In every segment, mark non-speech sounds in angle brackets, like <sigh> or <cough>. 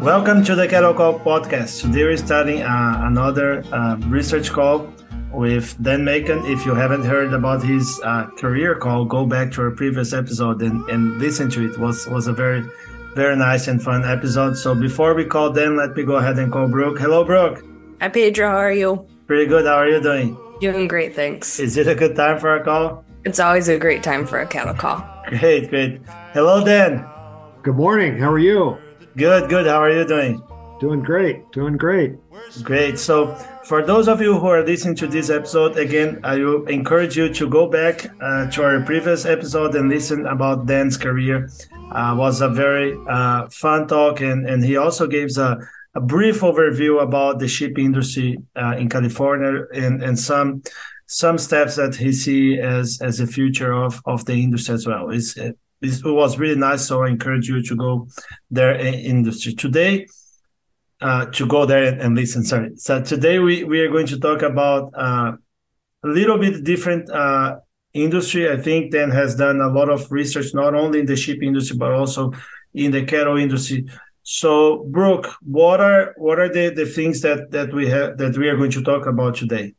Welcome to the Cattle Call podcast. Today we're starting uh, another uh, research call with Dan Macon. If you haven't heard about his uh, career call, go back to our previous episode and, and listen to it. it. was was a very very nice and fun episode. So before we call Dan, let me go ahead and call Brooke. Hello, Brooke. Hi, Pedro. How are you? Pretty good. How are you doing? Doing great, thanks. Is it a good time for a call? It's always a great time for a cattle call. Great, great. Hello, Dan. Good morning. How are you? Good, good. How are you doing? Doing great. Doing great. Great. So, for those of you who are listening to this episode, again, I will encourage you to go back uh, to our previous episode and listen about Dan's career. Uh, was a very uh, fun talk, and, and he also gives a, a brief overview about the sheep industry uh, in California and, and some some steps that he see as as the future of of the industry as well. It's, it was really nice. So I encourage you to go there in industry today. Uh, to go there and, listen. Sorry. So today we we are going to talk about uh, a little bit different uh, industry. I think Dan has done a lot of research not only in the sheep industry but also in the cattle industry. So Brooke, what are what are the, the things that that we have that we are going to talk about today?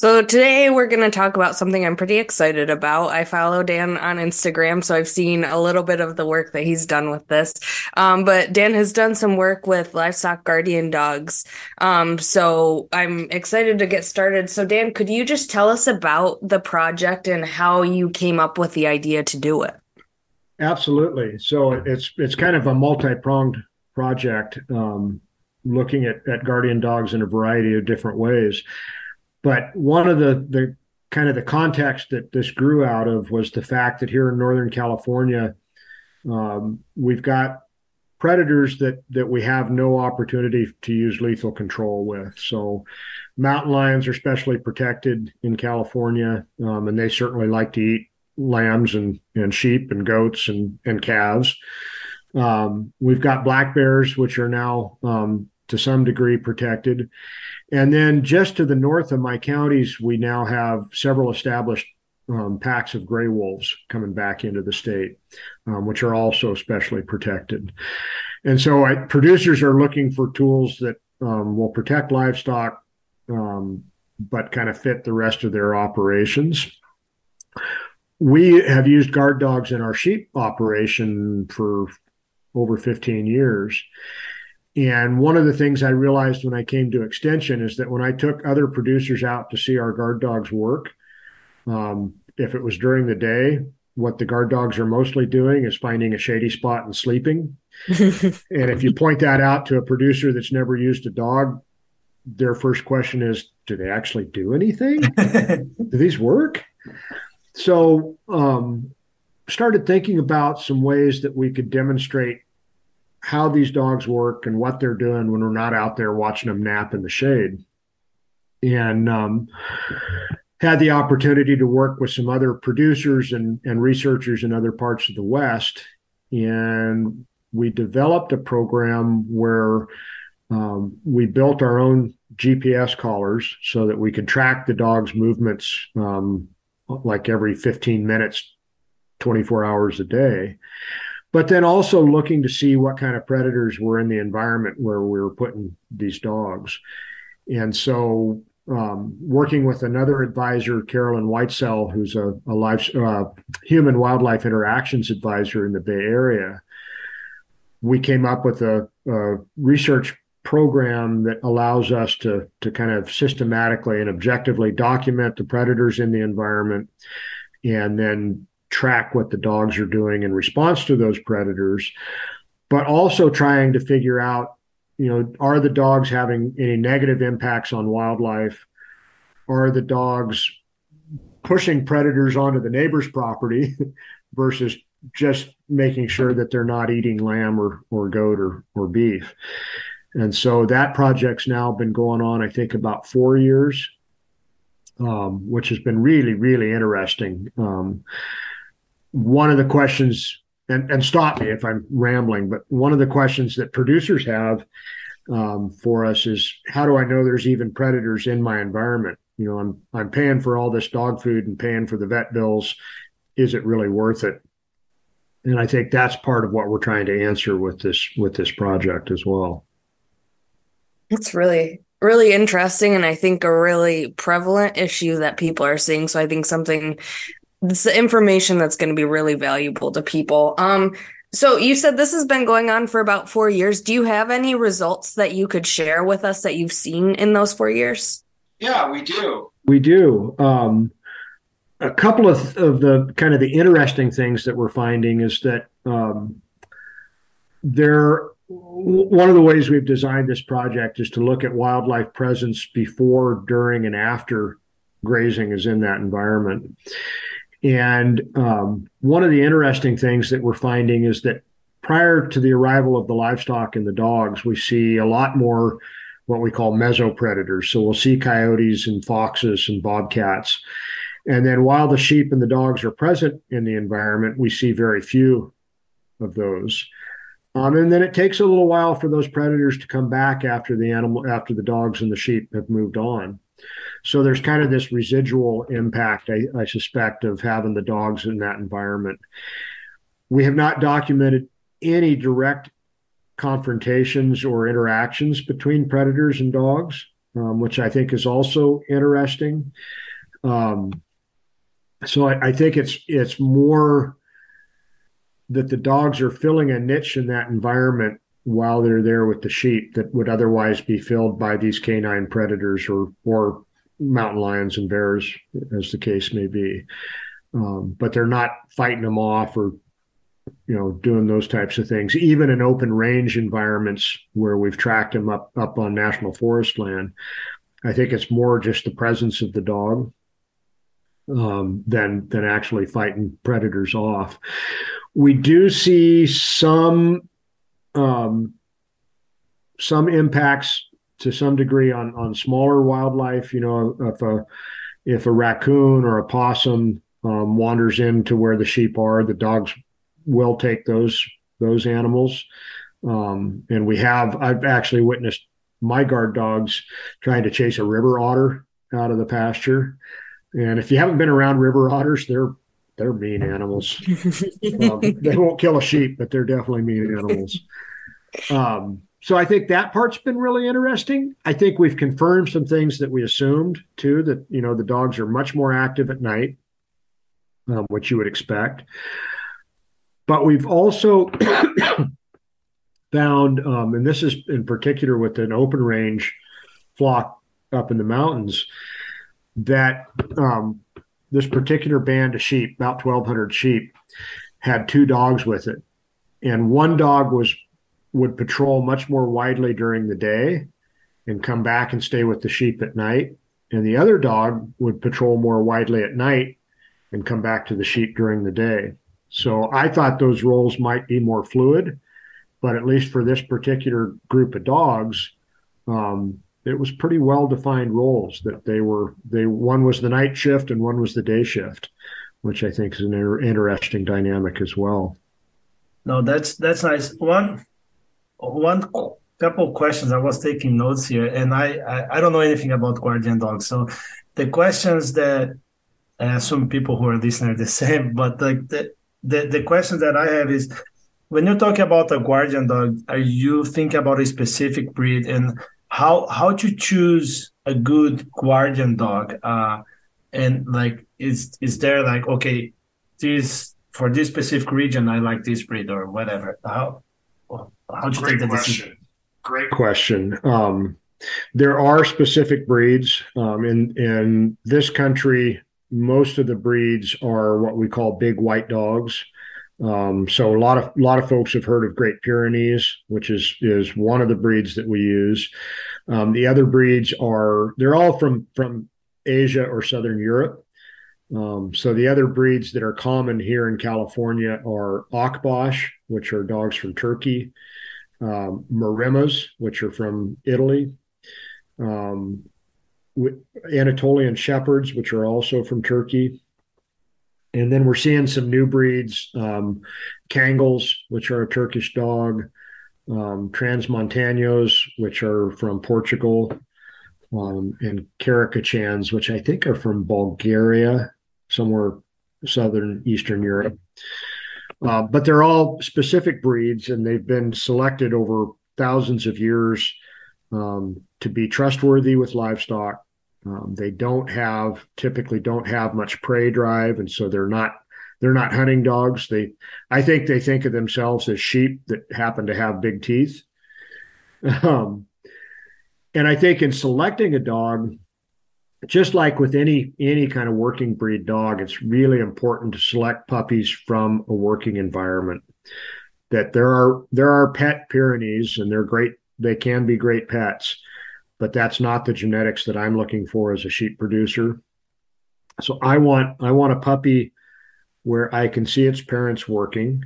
So today we're going to talk about something I'm pretty excited about. I follow Dan on Instagram, so I've seen a little bit of the work that he's done with this. Um, but Dan has done some work with livestock guardian dogs. Um, so I'm excited to get started. So Dan, could you just tell us about the project and how you came up with the idea to do it? Absolutely. So it's it's kind of a multi-pronged project, um, looking at, at guardian dogs in a variety of different ways. But one of the the kind of the context that this grew out of was the fact that here in Northern California, um, we've got predators that that we have no opportunity to use lethal control with. So, mountain lions are specially protected in California, um, and they certainly like to eat lambs and and sheep and goats and and calves. Um, we've got black bears, which are now um, to some degree protected. And then just to the north of my counties, we now have several established um, packs of gray wolves coming back into the state, um, which are also specially protected. And so I, producers are looking for tools that um, will protect livestock, um, but kind of fit the rest of their operations. We have used guard dogs in our sheep operation for over 15 years. And one of the things I realized when I came to Extension is that when I took other producers out to see our guard dogs work, um, if it was during the day, what the guard dogs are mostly doing is finding a shady spot and sleeping. <laughs> and if you point that out to a producer that's never used a dog, their first question is, do they actually do anything? <laughs> do these work? So, um, started thinking about some ways that we could demonstrate how these dogs work and what they're doing when we're not out there watching them nap in the shade. And um, had the opportunity to work with some other producers and, and researchers in other parts of the West. And we developed a program where um, we built our own GPS collars so that we could track the dog's movements um, like every 15 minutes, 24 hours a day but then also looking to see what kind of predators were in the environment where we were putting these dogs. And so, um, working with another advisor, Carolyn Whitesell, who's a, a life, uh, human wildlife interactions advisor in the Bay Area, we came up with a, a research program that allows us to to kind of systematically and objectively document the predators in the environment and then track what the dogs are doing in response to those predators, but also trying to figure out, you know, are the dogs having any negative impacts on wildlife? Are the dogs pushing predators onto the neighbor's property <laughs> versus just making sure that they're not eating lamb or, or goat or, or beef? And so that project's now been going on, I think, about four years, um, which has been really, really interesting. Um, one of the questions, and, and stop me if I'm rambling, but one of the questions that producers have um, for us is how do I know there's even predators in my environment? You know, I'm I'm paying for all this dog food and paying for the vet bills. Is it really worth it? and I think that's part of what we're trying to answer with this with this project as well. It's really really interesting and I think a really prevalent issue that people are seeing. So I think something this information that's going to be really valuable to people. Um so you said this has been going on for about 4 years. Do you have any results that you could share with us that you've seen in those 4 years? Yeah, we do. We do. Um a couple of, of the kind of the interesting things that we're finding is that um, there one of the ways we've designed this project is to look at wildlife presence before during and after grazing is in that environment and um, one of the interesting things that we're finding is that prior to the arrival of the livestock and the dogs we see a lot more what we call mesopredators so we'll see coyotes and foxes and bobcats and then while the sheep and the dogs are present in the environment, we see very few of those. Um, and then it takes a little while for those predators to come back after the animal, after the dogs and the sheep have moved on. So there's kind of this residual impact, I, I suspect, of having the dogs in that environment. We have not documented any direct confrontations or interactions between predators and dogs, um, which I think is also interesting. Um, so I, I think it's it's more that the dogs are filling a niche in that environment while they're there with the sheep that would otherwise be filled by these canine predators or or mountain lions and bears, as the case may be. Um, but they're not fighting them off or you know doing those types of things. Even in open range environments where we've tracked them up up on national forest land, I think it's more just the presence of the dog um, than than actually fighting predators off. We do see some um, some impacts to some degree on on smaller wildlife. You know, if a if a raccoon or a possum um, wanders into where the sheep are, the dogs will take those those animals. Um, and we have I've actually witnessed my guard dogs trying to chase a river otter out of the pasture. And if you haven't been around river otters, they're they're mean animals. <laughs> um, they won't kill a sheep, but they're definitely mean animals. Um, so I think that part's been really interesting. I think we've confirmed some things that we assumed too. That you know the dogs are much more active at night, um, which you would expect. But we've also <coughs> found, um, and this is in particular with an open range flock up in the mountains, that um, this particular band of sheep, about 1,200 sheep, had two dogs with it, and one dog was would patrol much more widely during the day and come back and stay with the sheep at night, and the other dog would patrol more widely at night and come back to the sheep during the day. So I thought those roles might be more fluid, but at least for this particular group of dogs, um, it was pretty well defined roles that they were they one was the night shift and one was the day shift which i think is an inter- interesting dynamic as well. No that's that's nice. One one couple questions. I was taking notes here and I, I i, don't know anything about guardian dogs. So the questions that uh, i assume people who are listening are the <laughs> same but like the the, the questions that i have is when you talk about a guardian dog are you thinking about a specific breed? And how how to choose a good guardian dog uh and like is is there like okay this for this specific region i like this breed or whatever. How how do you take the decision? great question. Um there are specific breeds um in in this country most of the breeds are what we call big white dogs um, so a lot of a lot of folks have heard of Great Pyrenees, which is is one of the breeds that we use. Um, the other breeds are they're all from from Asia or Southern Europe. Um, so the other breeds that are common here in California are Akbash, which are dogs from Turkey, um, Maremmas, which are from Italy, um, Anatolian Shepherds, which are also from Turkey, and then we're seeing some new breeds, um, Kangals, which are a Turkish dog, um, Transmontanos, which are from Portugal, um, and Karakachans, which I think are from Bulgaria, somewhere southern Eastern Europe. Uh, but they're all specific breeds, and they've been selected over thousands of years um, to be trustworthy with livestock. Um, they don't have typically don't have much prey drive, and so they're not they're not hunting dogs. They I think they think of themselves as sheep that happen to have big teeth. <laughs> Um, and I think in selecting a dog, just like with any any kind of working breed dog, it's really important to select puppies from a working environment. That there are there are pet Pyrenees and they're great. They can be great pets, but that's not the genetics that I'm looking for as a sheep producer. So I want I want a puppy where I can see its parents working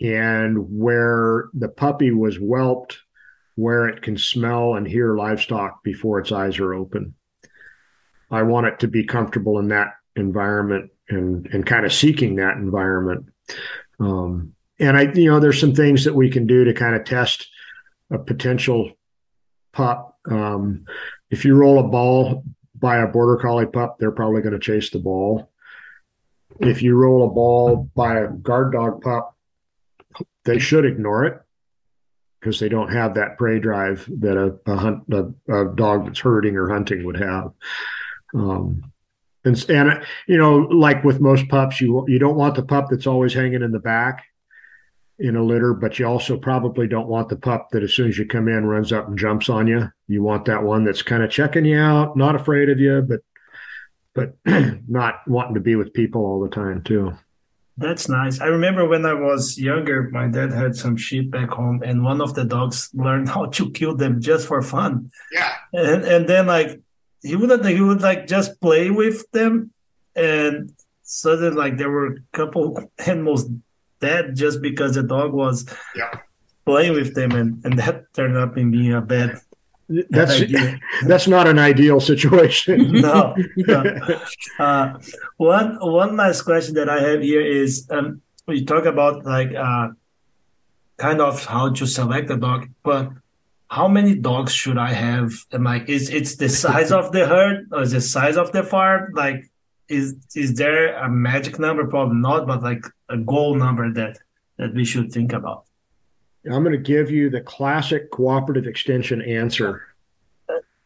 and where the puppy was whelped where it can smell and hear livestock before its eyes are open. I want it to be comfortable in that environment and and kind of seeking that environment. Um, and I, you know, there's some things that we can do to kind of test a potential pup. Um, if you roll a ball by a border collie pup, they're probably going to chase the ball. If you roll a ball by a guard dog pup, they should ignore it because they don't have that prey drive that a, a hunt a, a, dog that's herding or hunting would have. Um, and and you know, like with most pups, you you don't want the pup that's always hanging in the back in a litter, but you also probably don't want the pup that as soon as you come in runs up and jumps on you. You want that one that's kind of checking you out, not afraid of you, but but <clears throat> not wanting to be with people all the time too. That's nice. I remember when I was younger, my dad had some sheep back home, and one of the dogs learned <laughs> how to kill them just for fun. Yeah. And and then like he wouldn't he would like just play with them, and suddenly like there were a couple <laughs> animals dead just because the dog was yeah. playing with them, and and that turned up in being a bad that's <laughs> that's not an ideal situation. <laughs> no. no. <laughs> Uh, one one last question that I have here is um, we talk about like uh, kind of how to select a dog, but how many dogs should I have? And like, is it's the size of the herd or is the size of the farm? Like, is is there a magic number? Probably not, but like a goal number that that we should think about. I'm going to give you the classic cooperative extension answer.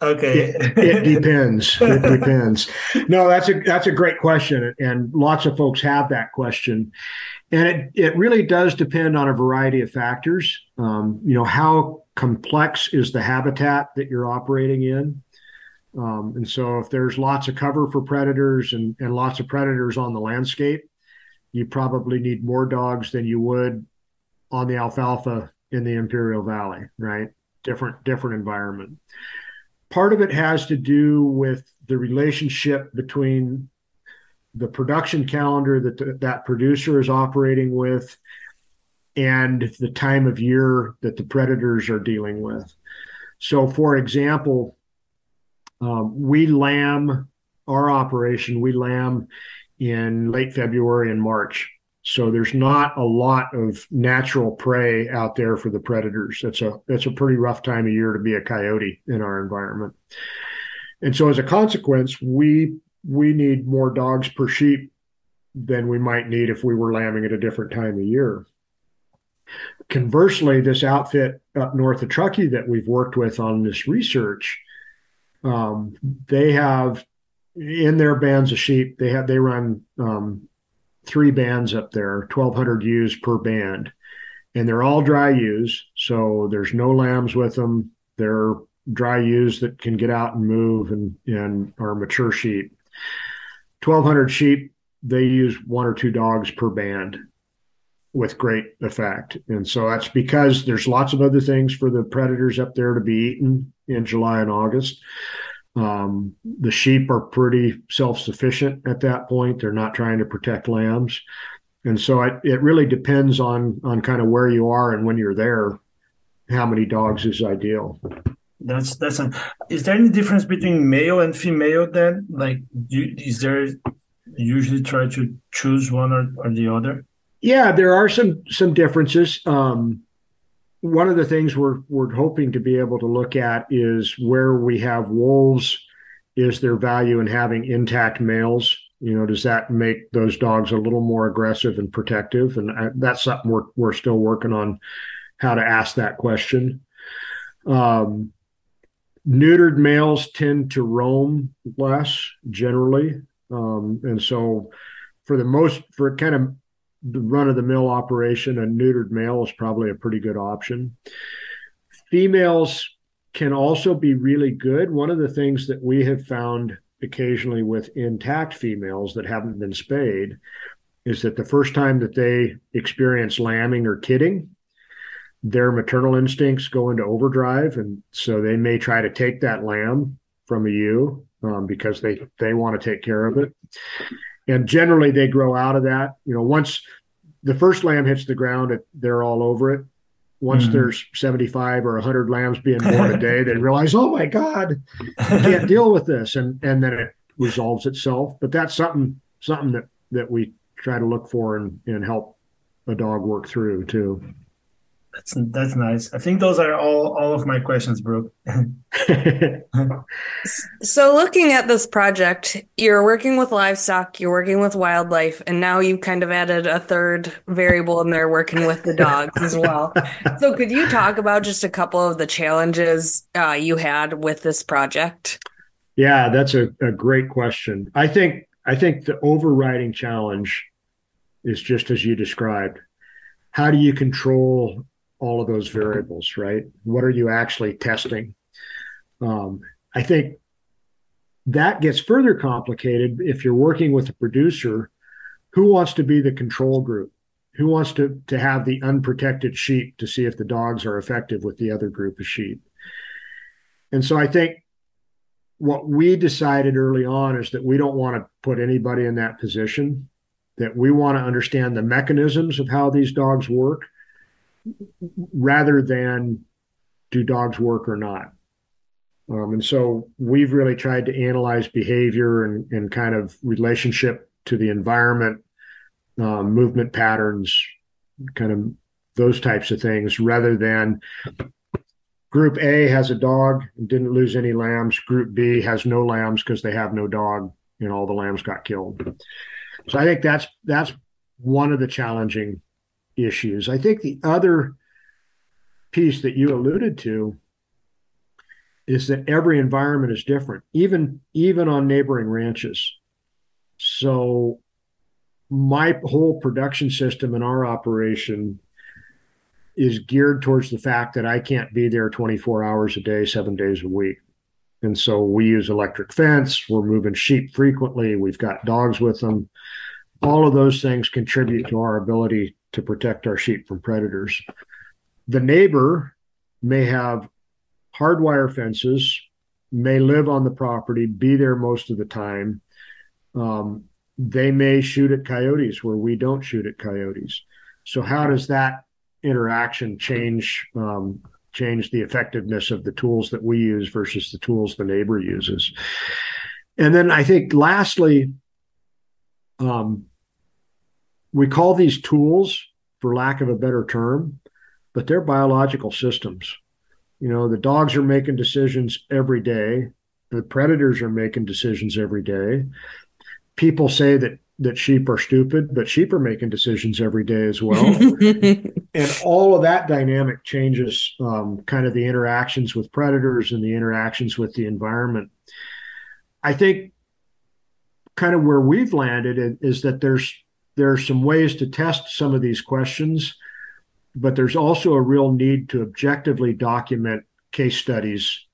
Okay. it, it, depends. <laughs> It depends. No, that's a that's a great question, and lots of folks have that question, and it it really does depend on a variety of factors. Um, you know, how complex is the habitat that you're operating in? Um, and so, if there's lots of cover for predators and, and lots of predators on the landscape, you probably need more dogs than you would on the alfalfa in the Imperial Valley, right? Different different environment. Part of it has to do with the relationship between the production calendar that that producer is operating with and the time of year that the predators are dealing with. So, for example, um, we lamb our operation, we lamb in late February and March. So there's not a lot of natural prey out there for the predators. That's a that's a pretty rough time of year to be a coyote in our environment. And so as a consequence, we we need more dogs per sheep than we might need if we were lambing at a different time of year. Conversely, this outfit up north of Truckee that we've worked with on this research, um, they have in their bands of sheep, they have they run um, three bands up there, 1,200 ewes per band. And they're all dry ewes. So there's no lambs with them. They're dry ewes that can get out and move and, and are mature sheep. 1,200 sheep, they use one or two dogs per band with great effect. And so that's because there's lots of other things for the predators up there to be eaten in July and August. Um, the sheep are pretty self sufficient at that point. They're not trying to protect lambs. And so it, it really depends on on kind of where you are and when you're there, how many dogs is ideal. That's that's a, is there any difference between male and female then? Like you, is there usually try to choose one or, or the other? Yeah, there are some some differences. Um, one of the things we're we're hoping to be able to look at is where we have wolves is there value in having intact males You know, does that make those dogs a little more aggressive and protective? And I, that's something we're we're still working on how to ask that question. Um, neutered males tend to roam less generally, um, and so for the most for kind of the run of the mill operation, a neutered male is probably a pretty good option. Females can also be really good. One of the things that we have found occasionally with intact females that haven't been spayed is that the first time that they experience lambing or kidding, their maternal instincts go into overdrive, and so they may try to take that lamb from a ewe um, because they they want to take care of it. And generally, they grow out of that. You know, once the first lamb hits the ground, it, they're all over it. Once mm-hmm. there's 75 or 100 lambs being born a day, they <laughs> realize, oh my God, I can't deal with this, and and then it resolves itself. But that's something something that that we try to look for and and help a dog work through too. That's that's nice. I think those are all all of my questions, Brooke. <laughs> so looking at this project, you're working with livestock, you're working with wildlife, and now you've kind of added a third variable in there working with the dogs as well. <laughs> So could you talk about just a couple of the challenges uh, you had with this project? Yeah, that's a, a great question. I think I think the overriding challenge is just as you described. How do you control all of those variables, right? What are you actually testing? Um, I think that gets further complicated if you're working with a producer who wants to be the control group who wants to to have the unprotected sheep to see if the dogs are effective with the other group of sheep and so i think what we decided early on is that we don't want to put anybody in that position that we want to understand the mechanisms of how these dogs work rather than do dogs work or not. Um, and so we've really tried to analyze behavior and, and kind of relationship to the environment, um, movement patterns, kind of those types of things, rather than group A has a dog and didn't lose any lambs. Group B has no lambs because they have no dog and all the lambs got killed. So I think that's that's one of the challenging issues. I think the other piece that you alluded to is that every environment is different, even even on neighboring ranches. So my whole production system in our operation is geared towards the fact that I can't be there 24 hours a day, seven days a week. And so we use electric fence. We're moving sheep frequently. We've got dogs with them. All of those things contribute to our ability to protect our sheep from predators. The neighbor may have hardwire fences, may live on the property, be there most of the time. Um, they may shoot at coyotes where we don't shoot at coyotes. So how does that interaction change um, change the effectiveness of the tools that we use versus the tools the neighbor uses? And then I think lastly, um, we call these tools, for lack of a better term, but they're biological systems. You know, the dogs are making decisions every day. The predators are making decisions every day. People say that that sheep are stupid, but sheep are making decisions every day as well. <laughs> and all of that dynamic changes um, kind of the interactions with predators and the interactions with the environment. I think kind of where we've landed is that there's there are some ways to test some of these questions, but there's also a real need to objectively document case studies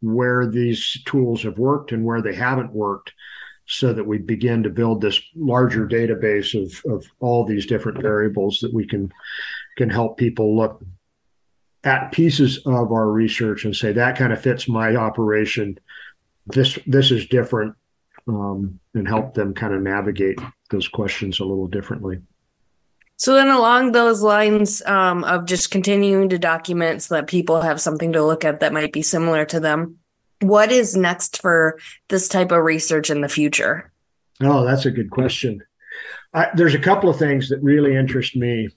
where these tools have worked and where they haven't worked so that we begin to build this larger database of, of all these different variables that we can can help people look at pieces of our research and say that kind of fits my operation. This this is different um, and help them kind of navigate those questions a little differently. So then, along those lines um, of just continuing to document so that people have something to look at that might be similar to them, what is next for this type of research in the future? Oh, that's a good question. I, there's a couple of things that really interest me.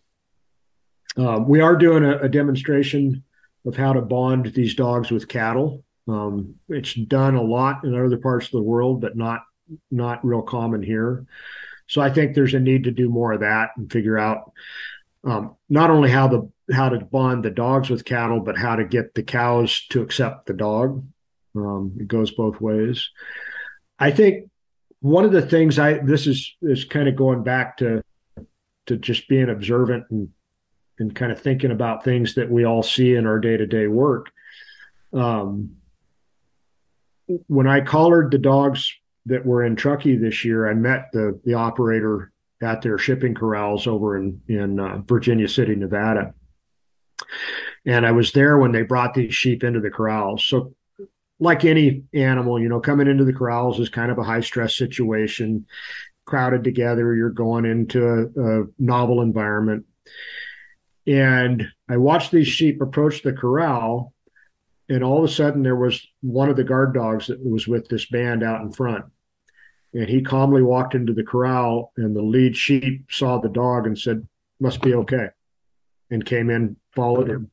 Um, we are doing a, a, demonstration of how to bond these dogs with cattle. Um, it's done a lot in other parts of the world, but not not real common here. So I think there's a need to do more of that and figure out um, not only how the how to bond the dogs with cattle, but how to get the cows to accept the dog. Um, it goes both ways. I think one of the things I this is is kind of going back to to just being observant and and kind of thinking about things that we all see in our day to day work. Um, when I collared the dogs that were in Truckee this year, I met the the operator at their shipping corrals over in in uh, Virginia City, Nevada, and I was there when they brought these sheep into the corrals. So, like any animal, you know, coming into the corrals is kind of a high stress situation, crowded together. You're going into a, a novel environment, and I watched these sheep approach the corral and all of a sudden there was one of the guard dogs that was with this band out in front. And he calmly walked into the corral and the lead sheep saw the dog and said must be okay and came in followed him.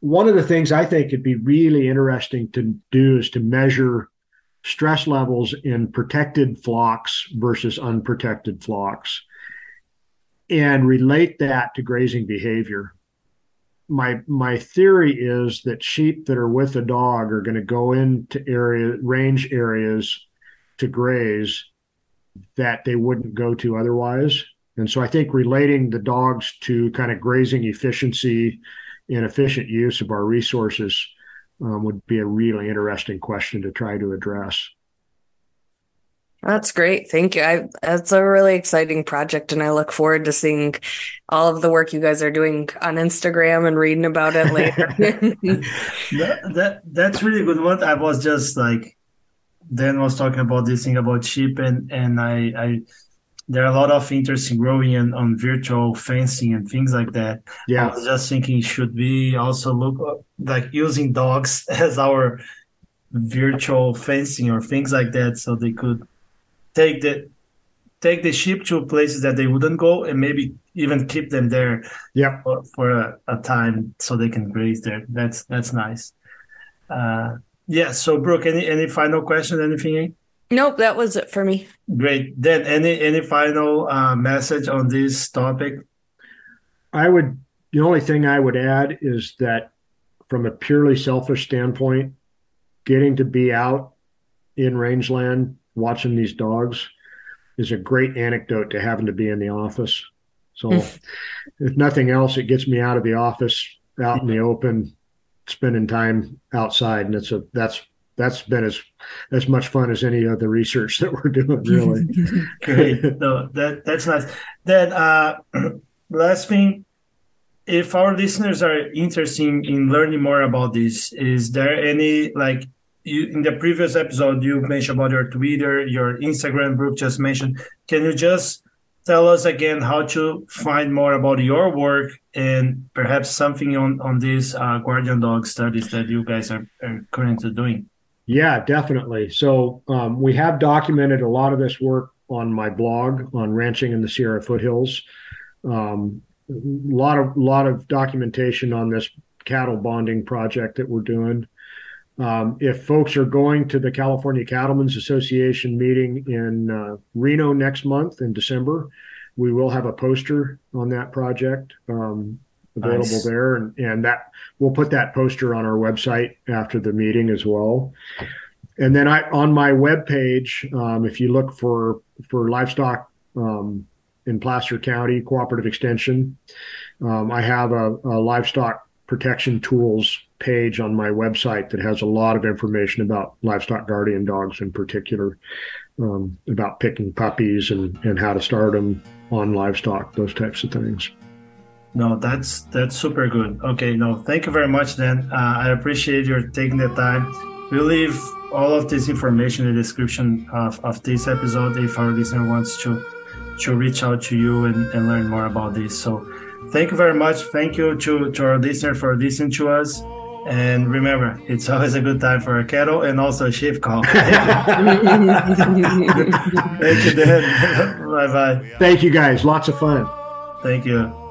One of the things i think would be really interesting to do is to measure stress levels in protected flocks versus unprotected flocks and relate that to grazing behavior my my theory is that sheep that are with a dog are going to go into area range areas to graze that they wouldn't go to otherwise. And so i think relating the dogs to kind of grazing efficiency and efficient use of our resources um, would be a really interesting question to try to address that's great. Thank you. I, that's a really exciting project, and I look forward to seeing all of the work you guys are doing on Instagram and reading about it later. <laughs> that, that, that's really good. What I was just like, Dan was talking about this thing about sheep, and and I, I there are a lot of interest in growing in, on virtual fencing and things like that. Yeah, I was just thinking, should we also look uh, like using dogs <laughs> as our virtual fencing or things like that, so they could take the take the sheep to places that they wouldn't go and maybe even keep them there yeah. for, for a, a, time so they can graze there. That's that's nice. Uh, yeah so brooke any any final question anything? Nope that was it for me. Great. Then any any final uh, message on this topic? I would the only thing i would add is that from a purely selfish standpoint getting to be out in rangeland watching these dogs is a great anecdote to having to be in the office. So, if nothing else, it gets me out of the office, out in the open, spending time outside, and it's a that's that's been as as much fun as any of the research that we're doing. <laughs> Really, great. No, that that's nice. Then, uh, <clears throat> last thing, if our listeners are interested in learning more about this, is there any like you in the previous episode you mentioned about your Twitter, your Instagram group just mentioned. Can you just tell us again how to find more about your work and perhaps something on on these uh, guardian dog studies that you guys are, are currently doing? Yeah, definitely. So um, we have documented a lot of this work on my blog on ranching in the Sierra foothills. Um, a lot of lot of documentation on this cattle bonding project that we're doing. Um, if folks are going to the California Cattlemen's Association meeting in uh, Reno next month in December, we will have a poster on that project um, available nice. there, and, and that we'll put that poster on our website after the meeting as well. And then I on my web page, um, if you look for for livestock um, in Placer County Cooperative Extension, um, I have a, a livestock protection tools page on my website that has a lot of information about livestock guardian dogs in particular, um, about picking puppies and, and how to start them on livestock, those types of things. No, that's that's super good. Okay, no, thank you very much. Then uh, I appreciate your taking the time. We'll leave all of this information in the description of, of this episode if our listener wants to to reach out to you and, and learn more about this. So thank you very much. Thank you to, to our listener for listening to us. And remember, it's always a good time for a kettle and also a sheep call. <laughs> <laughs> Thank you, Dan. <laughs> bye bye. Thank you, guys. Lots of fun. Thank you.